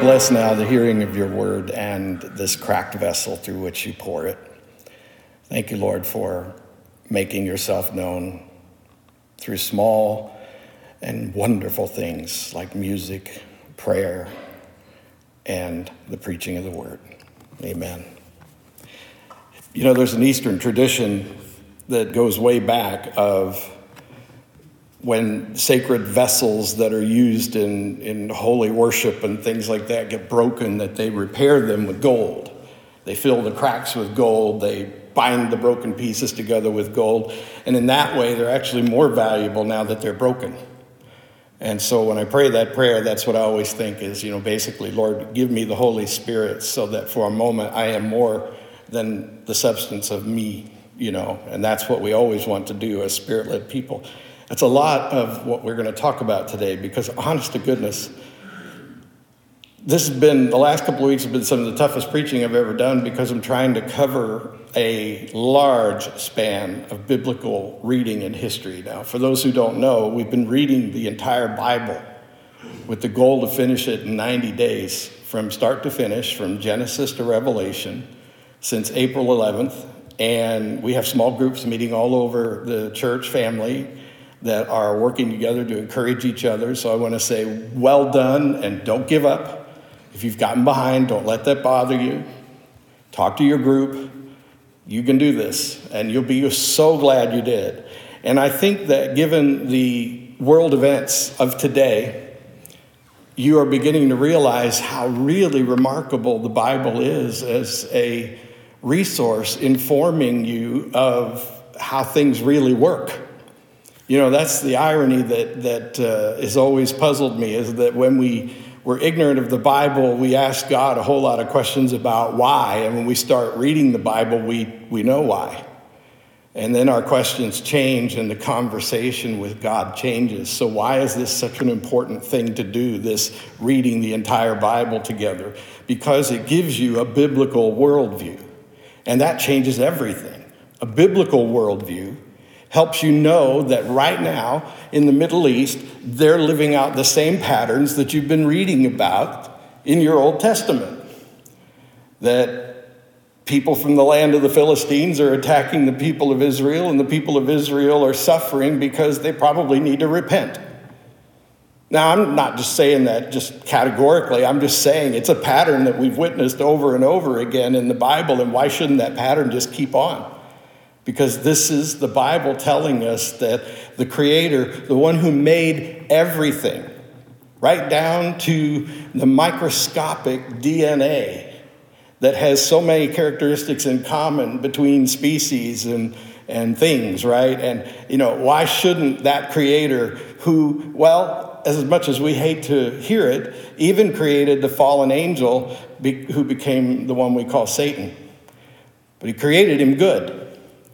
bless now the hearing of your word and this cracked vessel through which you pour it. Thank you, Lord, for making yourself known through small and wonderful things like music, prayer, and the preaching of the word. Amen. You know, there's an Eastern tradition that goes way back of when sacred vessels that are used in, in holy worship and things like that get broken, that they repair them with gold. They fill the cracks with gold, they bind the broken pieces together with gold, and in that way, they're actually more valuable now that they're broken. And so when I pray that prayer, that's what I always think is, you know, basically, Lord, give me the Holy Spirit so that for a moment I am more than the substance of me, you know, and that's what we always want to do as spirit led people. That's a lot of what we're going to talk about today because, honest to goodness, this has been the last couple of weeks have been some of the toughest preaching I've ever done because I'm trying to cover a large span of biblical reading and history. Now, for those who don't know, we've been reading the entire Bible with the goal to finish it in 90 days from start to finish, from Genesis to Revelation, since April 11th. And we have small groups meeting all over the church family that are working together to encourage each other. So I want to say, well done and don't give up. If you've gotten behind, don't let that bother you. Talk to your group. You can do this, and you'll be so glad you did. And I think that given the world events of today, you are beginning to realize how really remarkable the Bible is as a resource informing you of how things really work. You know, that's the irony that, that uh, has always puzzled me is that when we were ignorant of the Bible, we ask God a whole lot of questions about why. And when we start reading the Bible, we, we know why. And then our questions change and the conversation with God changes. So, why is this such an important thing to do, this reading the entire Bible together? Because it gives you a biblical worldview. And that changes everything. A biblical worldview helps you know that right now in the Middle East, they're living out the same patterns that you've been reading about in your Old Testament. That people from the land of the Philistines are attacking the people of Israel, and the people of Israel are suffering because they probably need to repent. Now, I'm not just saying that just categorically. I'm just saying it's a pattern that we've witnessed over and over again in the Bible, and why shouldn't that pattern just keep on? Because this is the Bible telling us that the Creator, the one who made everything, right down to the microscopic DNA that has so many characteristics in common between species and, and things, right? And, you know, why shouldn't that Creator, who, well, as much as we hate to hear it, even created the fallen angel who became the one we call Satan. But he created him good.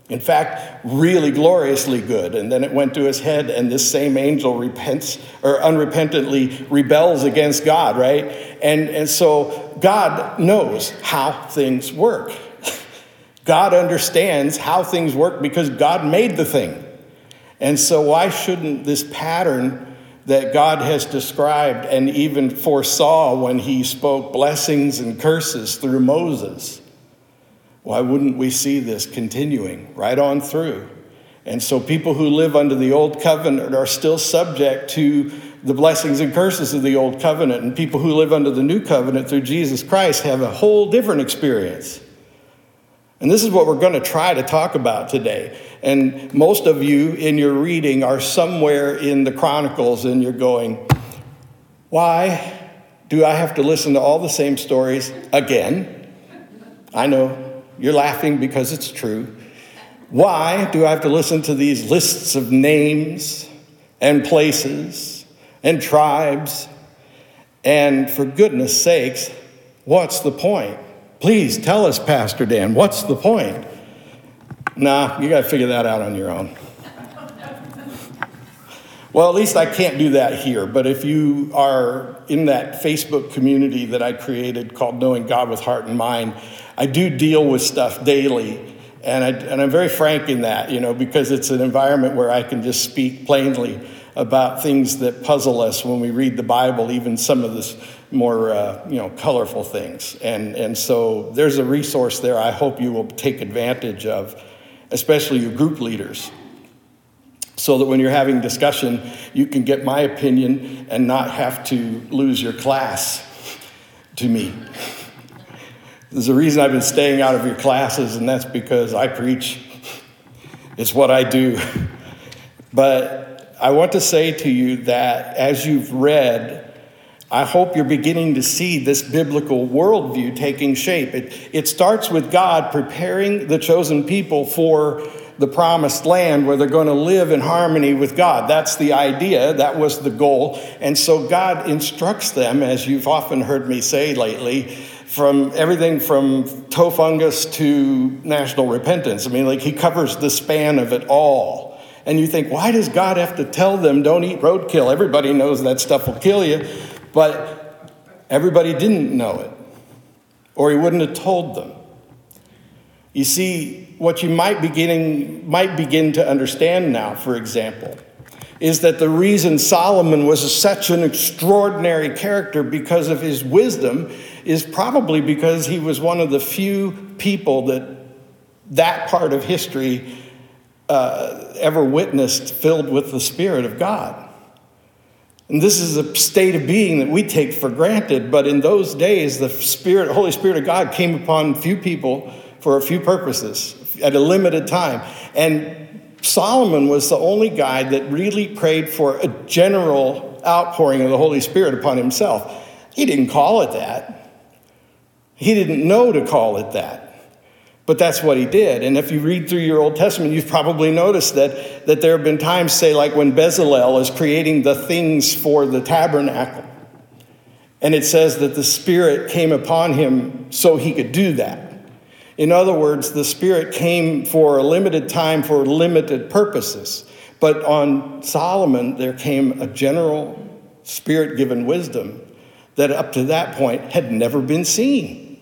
In fact, really gloriously good. And then it went to his head, and this same angel repents or unrepentantly rebels against God, right? And, and so God knows how things work. God understands how things work because God made the thing. And so, why shouldn't this pattern that God has described and even foresaw when he spoke blessings and curses through Moses? Why wouldn't we see this continuing right on through? And so people who live under the old covenant are still subject to the blessings and curses of the old covenant. And people who live under the new covenant through Jesus Christ have a whole different experience. And this is what we're going to try to talk about today. And most of you in your reading are somewhere in the Chronicles and you're going, why do I have to listen to all the same stories again? I know you're laughing because it's true. Why do I have to listen to these lists of names and places and tribes? And for goodness sakes, what's the point? Please tell us, Pastor Dan, what's the point? Nah, you got to figure that out on your own. Well, at least I can't do that here. But if you are in that Facebook community that I created called Knowing God with Heart and Mind, I do deal with stuff daily. And, I, and I'm very frank in that, you know, because it's an environment where I can just speak plainly about things that puzzle us when we read the Bible, even some of this more uh, you know colorful things. And and so there's a resource there. I hope you will take advantage of, especially your group leaders, so that when you're having discussion, you can get my opinion and not have to lose your class to me. There's a reason I've been staying out of your classes, and that's because I preach. It's what I do. But I want to say to you that as you've read, I hope you're beginning to see this biblical worldview taking shape. It, it starts with God preparing the chosen people for the promised land where they're going to live in harmony with God. That's the idea, that was the goal. And so God instructs them, as you've often heard me say lately, from everything from toe fungus to national repentance. I mean, like he covers the span of it all. And you think, why does God have to tell them don't eat roadkill? Everybody knows that stuff will kill you, but everybody didn't know it, or he wouldn't have told them. You see, what you might beginning might begin to understand now, for example, is that the reason Solomon was such an extraordinary character because of his wisdom is probably because he was one of the few people that that part of history uh, ever witnessed filled with the Spirit of God. And this is a state of being that we take for granted, but in those days, the Spirit, Holy Spirit of God came upon few people for a few purposes at a limited time. And Solomon was the only guy that really prayed for a general outpouring of the Holy Spirit upon himself. He didn't call it that. He didn't know to call it that. But that's what he did. And if you read through your Old Testament, you've probably noticed that, that there have been times, say, like when Bezalel is creating the things for the tabernacle. And it says that the Spirit came upon him so he could do that. In other words, the Spirit came for a limited time for limited purposes. But on Solomon, there came a general Spirit given wisdom that up to that point had never been seen.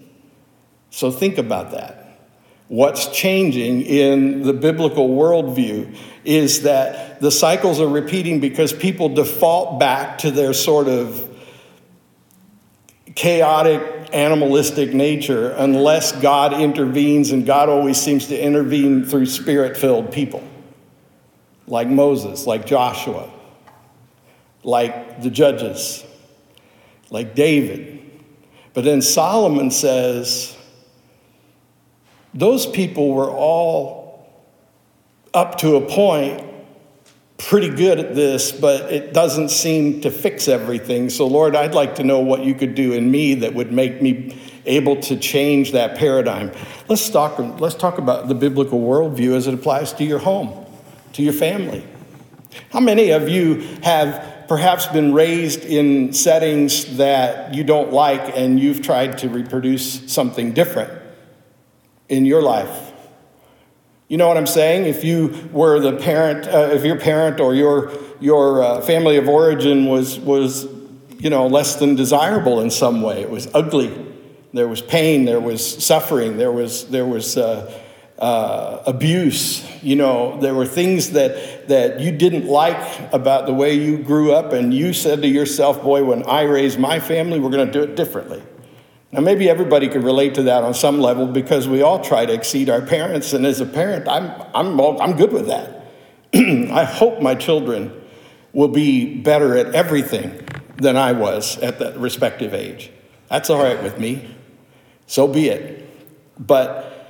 So think about that. What's changing in the biblical worldview is that the cycles are repeating because people default back to their sort of chaotic, animalistic nature unless God intervenes, and God always seems to intervene through spirit filled people like Moses, like Joshua, like the judges, like David. But then Solomon says, those people were all up to a point pretty good at this, but it doesn't seem to fix everything. So, Lord, I'd like to know what you could do in me that would make me able to change that paradigm. Let's talk, let's talk about the biblical worldview as it applies to your home, to your family. How many of you have perhaps been raised in settings that you don't like and you've tried to reproduce something different in your life? You know what I'm saying? If you were the parent, uh, if your parent or your your uh, family of origin was was you know less than desirable in some way, it was ugly. There was pain. There was suffering. There was there was uh, uh, abuse. You know, there were things that that you didn't like about the way you grew up, and you said to yourself, "Boy, when I raise my family, we're going to do it differently." Now, maybe everybody could relate to that on some level because we all try to exceed our parents. And as a parent, I'm, I'm, I'm good with that. I hope my children will be better at everything than I was at that respective age. That's all right with me. So be it. But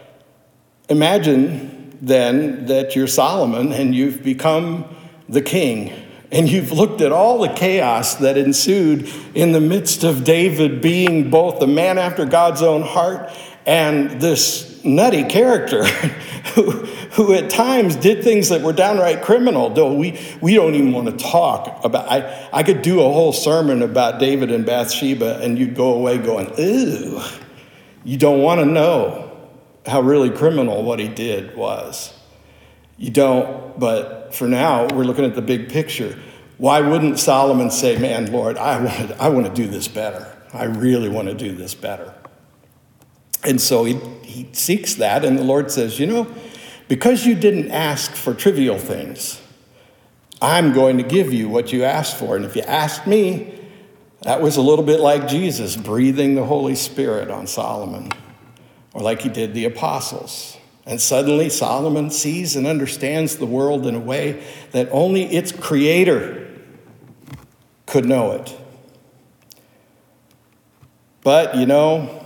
imagine then that you're Solomon and you've become the king and you've looked at all the chaos that ensued in the midst of David being both a man after God's own heart and this nutty character who, who at times did things that were downright criminal. Though we, we don't even want to talk about I, I could do a whole sermon about David and Bathsheba, and you'd go away going, ooh, you don't want to know how really criminal what he did was. You don't, but for now, we're looking at the big picture. Why wouldn't Solomon say, Man, Lord, I want, to, I want to do this better. I really want to do this better. And so he, he seeks that, and the Lord says, You know, because you didn't ask for trivial things, I'm going to give you what you asked for. And if you asked me, that was a little bit like Jesus breathing the Holy Spirit on Solomon, or like he did the apostles. And suddenly Solomon sees and understands the world in a way that only its creator could know it. But, you know,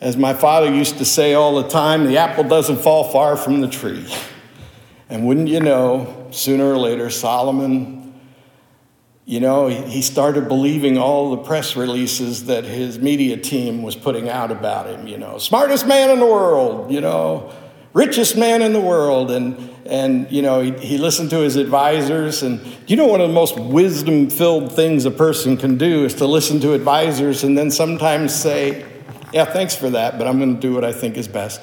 as my father used to say all the time, the apple doesn't fall far from the tree. And wouldn't you know, sooner or later, Solomon, you know, he started believing all the press releases that his media team was putting out about him, you know, smartest man in the world, you know, richest man in the world. And, and you know, he, he listened to his advisors. And you know, one of the most wisdom filled things a person can do is to listen to advisors and then sometimes say, yeah, thanks for that, but I'm going to do what I think is best.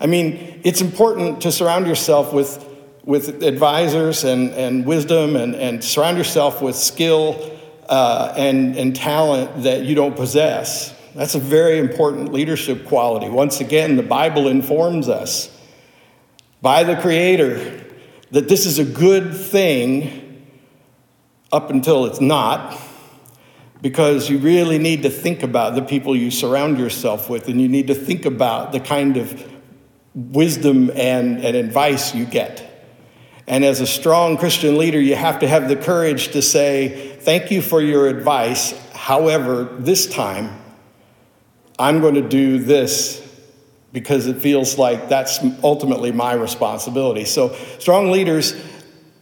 I mean, it's important to surround yourself with, with advisors and, and wisdom and, and surround yourself with skill uh, and, and talent that you don't possess. That's a very important leadership quality. Once again, the Bible informs us by the Creator that this is a good thing up until it's not because you really need to think about the people you surround yourself with, and you need to think about the kind of wisdom and, and advice you get. And as a strong Christian leader, you have to have the courage to say, Thank you for your advice. However, this time, I'm going to do this because it feels like that's ultimately my responsibility. So, strong leaders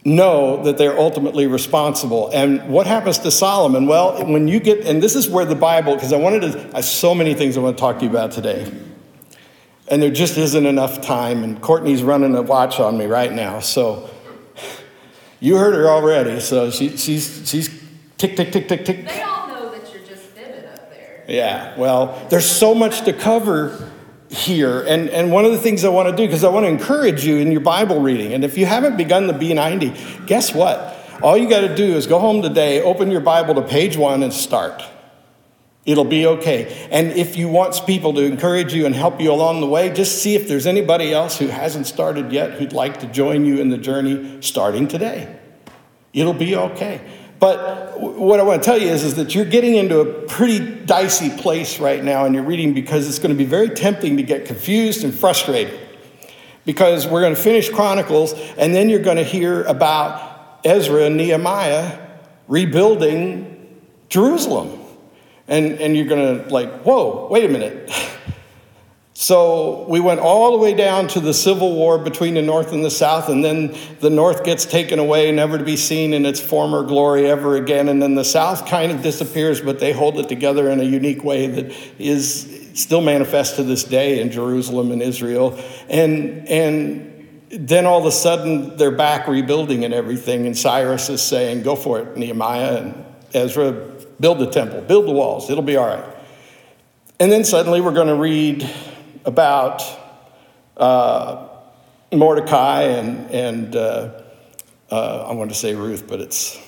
know that they're ultimately responsible. And what happens to Solomon? Well, when you get, and this is where the Bible, because I wanted to, I have so many things I want to talk to you about today. And there just isn't enough time, and Courtney's running a watch on me right now. So you heard her already, so she, she's, she's tick, tick, tick, tick, tick. They all know that you're just vivid up there. Yeah, well, there's so much to cover here. And, and one of the things I want to do, because I want to encourage you in your Bible reading, and if you haven't begun the B90, guess what? All you got to do is go home today, open your Bible to page one, and start. It'll be okay. And if you want people to encourage you and help you along the way, just see if there's anybody else who hasn't started yet who'd like to join you in the journey starting today. It'll be okay. But what I want to tell you is, is that you're getting into a pretty dicey place right now in your reading because it's going to be very tempting to get confused and frustrated. Because we're going to finish Chronicles, and then you're going to hear about Ezra and Nehemiah rebuilding Jerusalem. And, and you're going to, like, whoa, wait a minute. So we went all the way down to the civil war between the North and the South, and then the North gets taken away, never to be seen in its former glory ever again. And then the South kind of disappears, but they hold it together in a unique way that is still manifest to this day in Jerusalem and Israel. And, and then all of a sudden they're back rebuilding and everything, and Cyrus is saying, Go for it, Nehemiah and Ezra, build the temple, build the walls, it'll be all right. And then suddenly we're going to read about uh, Mordecai and, and uh, uh, I want to say Ruth, but it's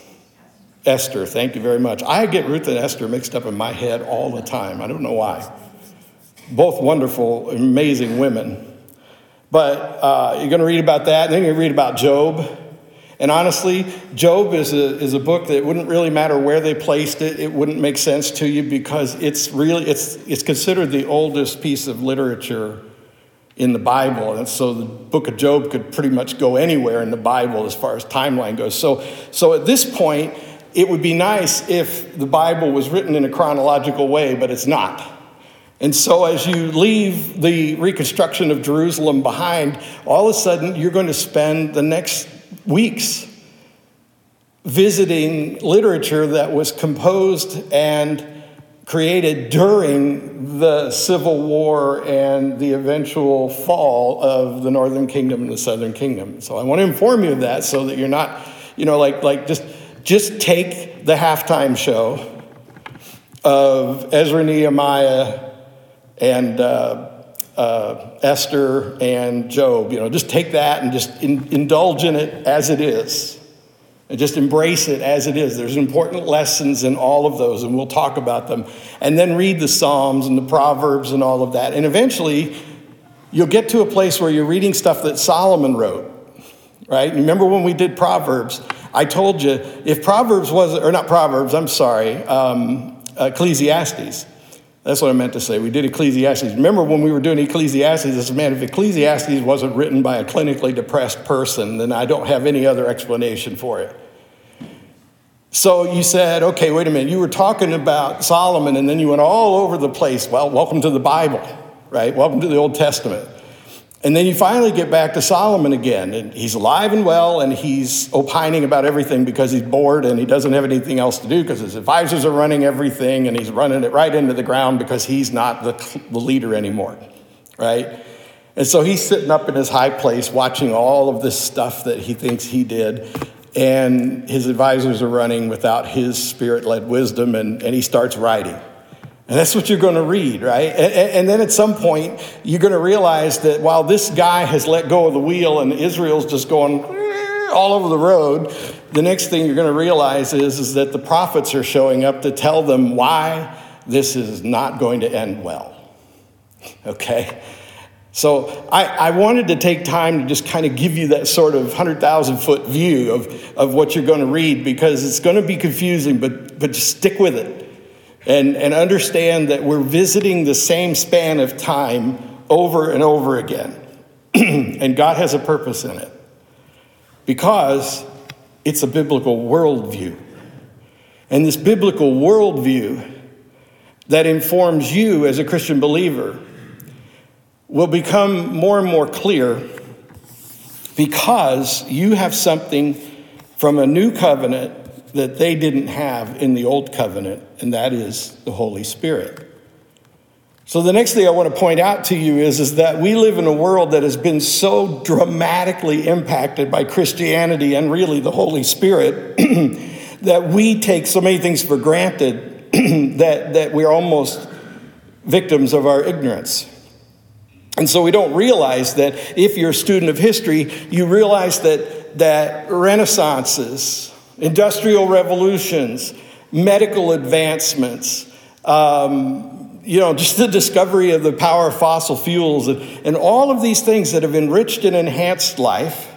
Esther. Thank you very much. I get Ruth and Esther mixed up in my head all the time. I don't know why. Both wonderful, amazing women. But uh, you're going to read about that, and then you read about Job. And honestly, Job is a, is a book that wouldn't really matter where they placed it. It wouldn't make sense to you because it's really, it's, it's considered the oldest piece of literature in the Bible. And so the book of Job could pretty much go anywhere in the Bible as far as timeline goes. So, so at this point, it would be nice if the Bible was written in a chronological way, but it's not. And so, as you leave the reconstruction of Jerusalem behind, all of a sudden you're going to spend the next weeks visiting literature that was composed and created during the Civil War and the eventual fall of the Northern Kingdom and the Southern Kingdom. So I want to inform you of that so that you're not, you know, like, like just, just take the halftime show of Ezra Nehemiah and uh, uh, Esther and Job. You know, just take that and just in, indulge in it as it is. And just embrace it as it is. There's important lessons in all of those, and we'll talk about them. And then read the Psalms and the Proverbs and all of that. And eventually, you'll get to a place where you're reading stuff that Solomon wrote, right? Remember when we did Proverbs? I told you, if Proverbs was, or not Proverbs, I'm sorry, um, Ecclesiastes. That's what I meant to say. We did Ecclesiastes. Remember when we were doing Ecclesiastes, I said, man, if Ecclesiastes wasn't written by a clinically depressed person, then I don't have any other explanation for it. So you said, okay, wait a minute, you were talking about Solomon and then you went all over the place. Well, welcome to the Bible, right? Welcome to the Old Testament. And then you finally get back to Solomon again, and he's alive and well, and he's opining about everything because he's bored and he doesn't have anything else to do because his advisors are running everything and he's running it right into the ground because he's not the, the leader anymore, right? And so he's sitting up in his high place watching all of this stuff that he thinks he did, and his advisors are running without his spirit led wisdom, and, and he starts writing. And that's what you're going to read, right? And, and, then at some point, you're going to realize that while this guy has let go of the wheel and Israel's just going all over the road, the next thing you're going to realize is, is that the prophets are showing up to tell them why this is not going to end well. Okay? So I, I wanted to take time to just kind of give you that sort of 100,000 foot view of, of what you're going to read because it's going to be confusing, but, but just stick with it and, and understand that we're visiting the same span of time over and over again. and God has a purpose in it because it's a biblical worldview. And this biblical worldview that informs you as a Christian believer will become more and more clear because you have something from a new covenant that they didn't have in the old covenant, and that is the Holy Spirit. So, the next thing I want to point out to you is, is that we live in a world that has been so dramatically impacted by Christianity and really the Holy Spirit that we take so many things for granted that, that we're almost victims of our ignorance. And so we don't realize that if you're a student of history, you realize that, that renaissances, industrial revolutions, medical advancements, um, you know, just the discovery of the power of fossil fuels, and, and all of these things that have enriched and enhanced life,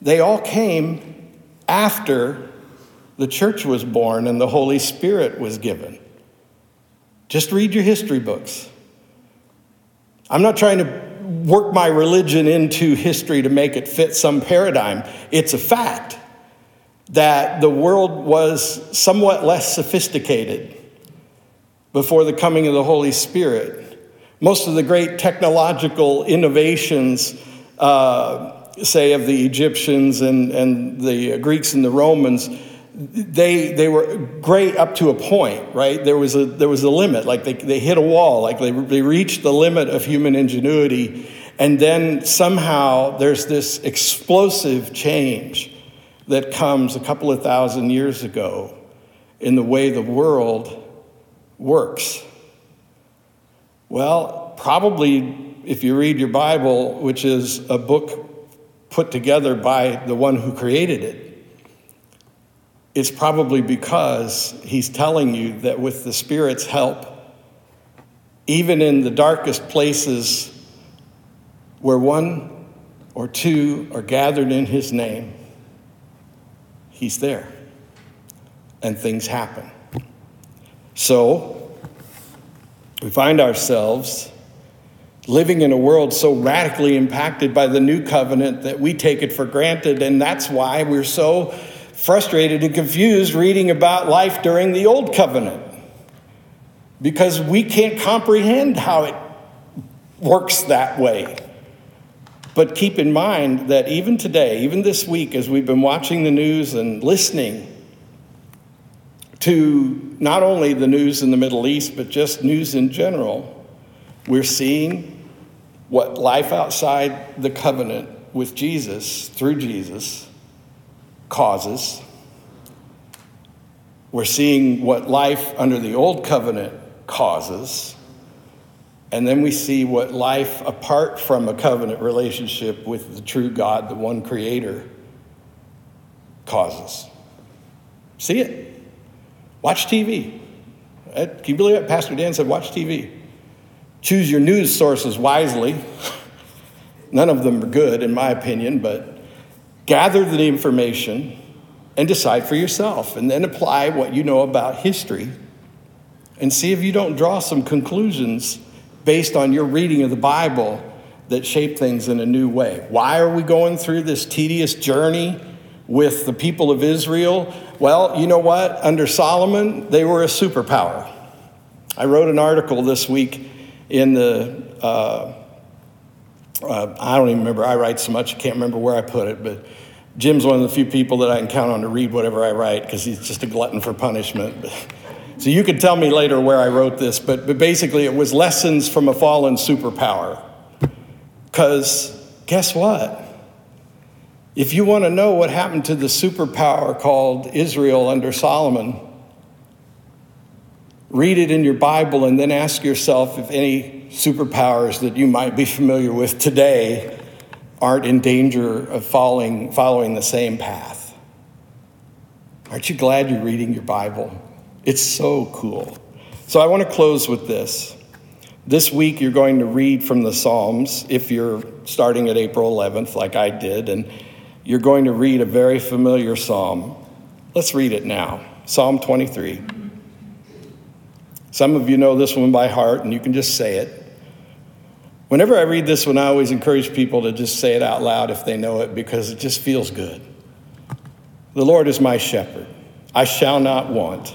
they all came after the church was born and the Holy Spirit was given. Just read your history books. I'm not trying to work my religion into history to make it fit some paradigm, it's a fact that the world was somewhat less sophisticated before the coming of the Holy Spirit. Most of the great technological innovations, uh, say, of the Egyptians and, and the Greeks and the Romans, they, they were great up to a point, right? There was a, there was a limit, like they, they hit a wall, like they, they reached the limit of human ingenuity. And then somehow there's this explosive change that comes a couple of thousand years ago in the way the world works? Well, probably if you read your Bible, which is a book put together by the one who created it, it's probably because he's telling you that with the Spirit's help, even in the darkest places where one or two are gathered in his name, He's there. And things happen. So, we find ourselves living in a world so radically impacted by the new covenant that we take it for granted. And that's why we're so frustrated and confused reading about life during the old covenant. Because we can't comprehend how it works that way. But keep in mind that even today, even this week, as we've been watching the news and listening to not only the news in the Middle East, but just news in general, we're seeing what life outside the covenant with Jesus, through Jesus, causes. We're seeing what life under the old covenant causes. And then we see what life apart from a covenant relationship with the true God, the one creator, causes. See it. Watch TV. Can you believe it? Pastor Dan said, watch TV. Choose your news sources wisely. None of them are good, in my opinion, but gather the information and decide for yourself, and then apply what you know about history and see if you don't draw some conclusions based on your reading of the Bible that shape things in a new way. Why are we going through this tedious journey with the people of Israel? Well, you know what? Under Solomon, they were a superpower. I wrote an article this week in the, uh, uh, I don't even remember, I write so much, I can't remember where I put it, but Jim's one of the few people that I can count on to read whatever I write because he's just a glutton for punishment. So you can tell me later where I wrote this, but, but basically it was lessons from a fallen superpower. Because guess what? If you want to know what happened to the superpower called Israel under Solomon, read it in your Bible and then ask yourself if any superpowers that you might be familiar with today aren't in danger of following, following the same path. Aren't you glad you're reading your Bible? It's so cool. So I want to close with this. This week, you're going to read from the Psalms if you're starting at April 11th, like I did, and you're going to read a very familiar psalm. Let's read it now Psalm 23. Some of you know this one by heart, and you can just say it. Whenever I read this one, I always encourage people to just say it out loud if they know it because it just feels good. The Lord is my shepherd, I shall not want.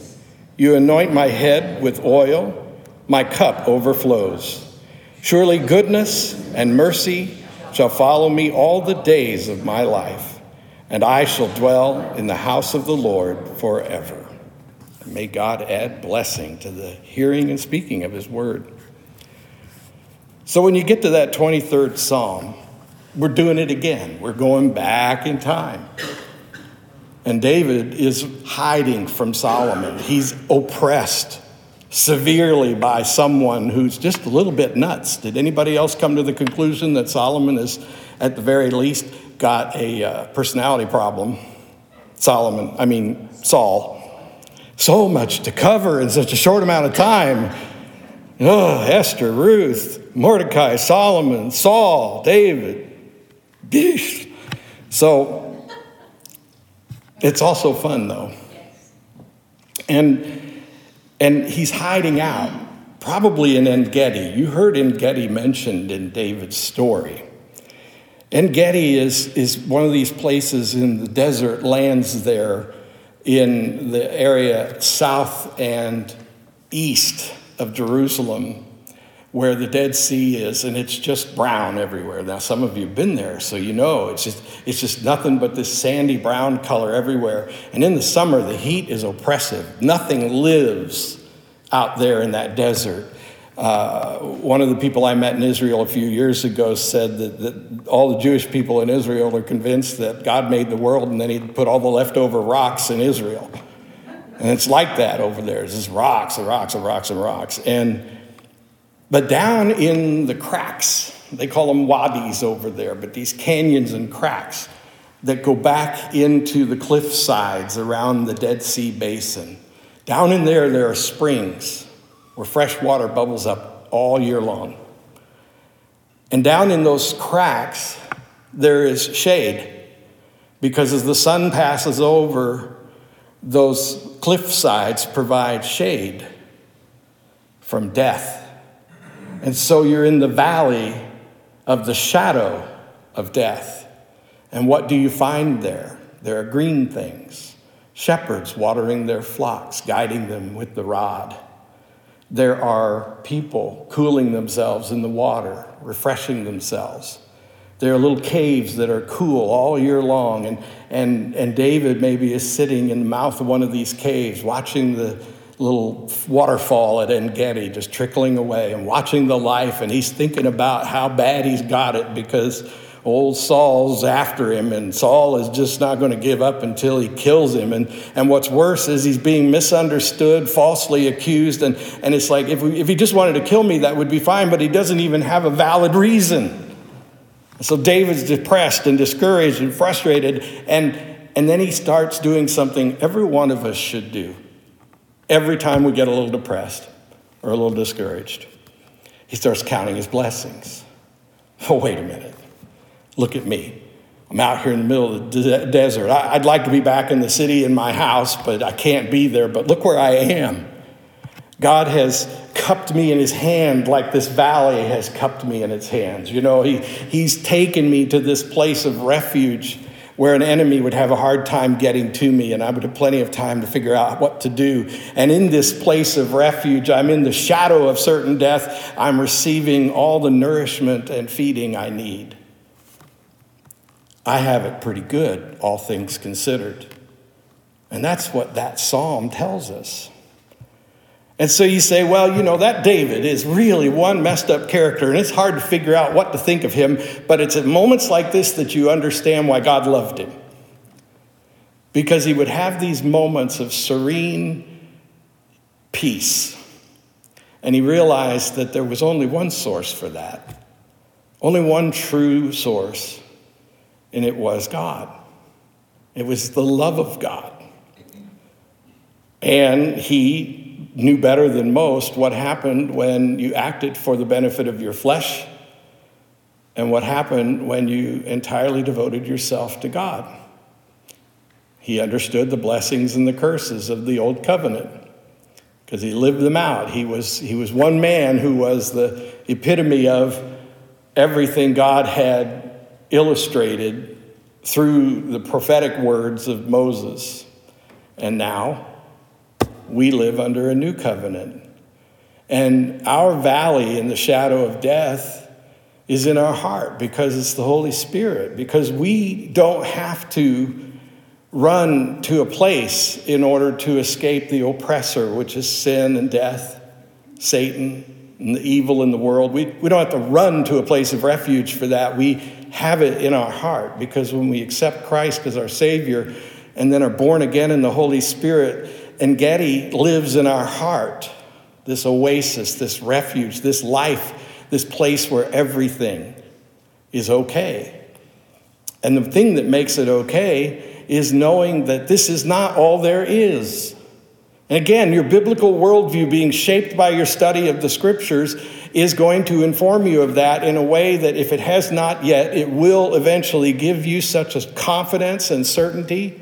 You anoint my head with oil, my cup overflows. Surely goodness and mercy shall follow me all the days of my life, and I shall dwell in the house of the Lord forever. And may God add blessing to the hearing and speaking of his word. So when you get to that 23rd Psalm, we're doing it again. We're going back in time. And David is hiding from Solomon. He's oppressed severely by someone who's just a little bit nuts. Did anybody else come to the conclusion that Solomon is, at the very least, got a uh, personality problem? Solomon, I mean, Saul. So much to cover in such a short amount of time. Oh, Esther, Ruth, Mordecai, Solomon, Saul, David. So it's also fun, though. And, and he's hiding out, probably in En Gedi. You heard En Gedi mentioned in David's story. En Gedi is, is one of these places in the desert lands there in the area south and east of Jerusalem where the Dead Sea is, and it's just brown everywhere. Now, some of you have been there, so you know it's just, it's just nothing but this sandy brown color everywhere. And in the summer, the heat is oppressive. Nothing lives out there in that desert. Uh, one of the people I met in Israel a few years ago said that, that all the Jewish people in Israel are convinced that God made the world and then he put all the leftover rocks in Israel. And it's like that over there. It's just rocks and rocks and rocks and rocks. And but down in the cracks, they call them wadis over there, but these canyons and cracks that go back into the cliff sides around the Dead Sea Basin. Down in there, there are springs where fresh water bubbles up all year long. And down in those cracks, there is shade because as the sun passes over, those cliff sides provide shade from death. And so you're in the valley of the shadow of death. And what do you find there? There are green things shepherds watering their flocks, guiding them with the rod. There are people cooling themselves in the water, refreshing themselves. There are little caves that are cool all year long. And, and, and David maybe is sitting in the mouth of one of these caves, watching the, little waterfall at En Gedi just trickling away and watching the life. And he's thinking about how bad he's got it because old Saul's after him, and Saul is just not going to give up until he kills him. And, and what's worse is he's being misunderstood, falsely accused. And, and it's like, if, we, if he just wanted to kill me, that would be fine, but he doesn't even have a valid reason. So David's depressed and discouraged and frustrated. And, and then he starts doing something every one of us should do every time we get a little depressed or a little discouraged. He starts counting his blessings. Oh, wait a minute. Look at me. I'm out here in the middle of the de- desert. I- I'd like to be back in the city in my house, but I can't be there. But look where I am. God has cupped me in his hand like this valley has cupped me in its hands. You know, he, he's taken me to this place of refuge where an enemy would have a hard time getting to me, and I would have plenty of time to figure out what to do. And in this place of refuge, I'm in the shadow of certain death. I'm receiving all the nourishment and feeding I need. I have it pretty good, all things considered. And that's what that psalm tells us. And so you say, well, you know, that David is really one messed up character, and it's hard to figure out what to think of him, but it's at moments like this that you understand why God loved him. Because he would have these moments of serene peace. And he realized that there was only one source for that, only one true source, and it was God. It was the love of God. And he knew better than most what happened when you acted for the benefit of your flesh and what happened when you entirely devoted yourself to God. He understood the blessings and the curses of the old covenant because he lived them out. He was, he was one man who was the epitome of everything God had illustrated through the prophetic words of Moses. And now, we live under a new covenant. And our valley in the shadow of death is in our heart because it's the Holy Spirit, because we don't have to run to a place in order to escape the oppressor, which is sin and death, Satan, and the evil in the world. We, we don't have to run to a place of refuge for that. We have it in our heart because when we accept Christ as our Savior and then are born again in the Holy Spirit, En Gedi lives in our heart this oasis, this refuge, this life, this place where everything is okay. And the thing that makes it okay is knowing that this is not all there is. And again, your biblical worldview being shaped by your study of the scriptures is going to inform you of that in a way that if it has not yet, it will eventually give you such a confidence and certainty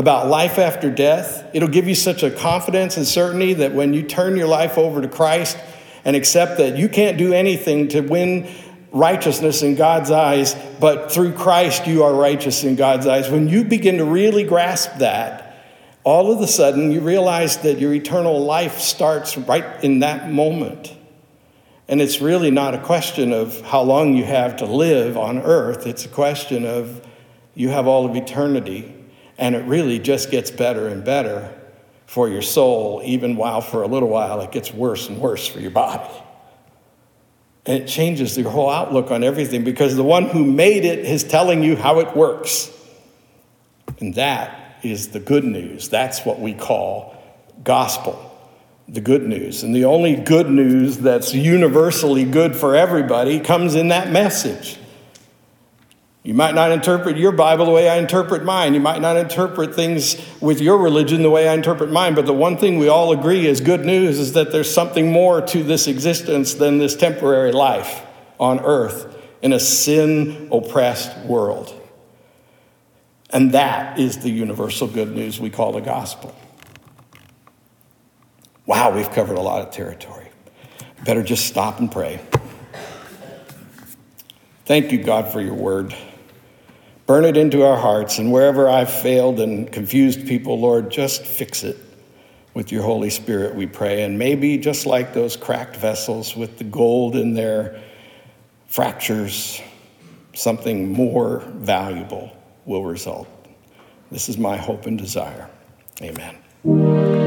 about life after death. It'll give you such a confidence and certainty that when you turn your life over to Christ and accept that you can't do anything to win righteousness in God's eyes, but through Christ you are righteous in God's eyes. When you begin to really grasp that, all of a sudden you realize that your eternal life starts right in that moment. And it's really not a question of how long you have to live on earth, it's a question of you have all of eternity and it really just gets better and better for your soul, even while for a little while it gets worse and worse for your body. And it changes your whole outlook on everything because the one who made it is telling you how it works. And that is the good news. That's what we call gospel, the good news. And the only good news that's universally good for everybody comes in that message. You might not interpret your Bible the way I interpret mine. You might not interpret things with your religion the way I interpret mine. But the one thing we all agree is good news is that there's something more to this existence than this temporary life on earth in a sin oppressed world. And that is the universal good news we call the gospel. Wow, we've covered a lot of territory. Better just stop and pray. Thank you, God, for your word. Burn it into our hearts, and wherever I've failed and confused people, Lord, just fix it with your Holy Spirit, we pray. And maybe just like those cracked vessels with the gold in their fractures, something more valuable will result. This is my hope and desire. Amen.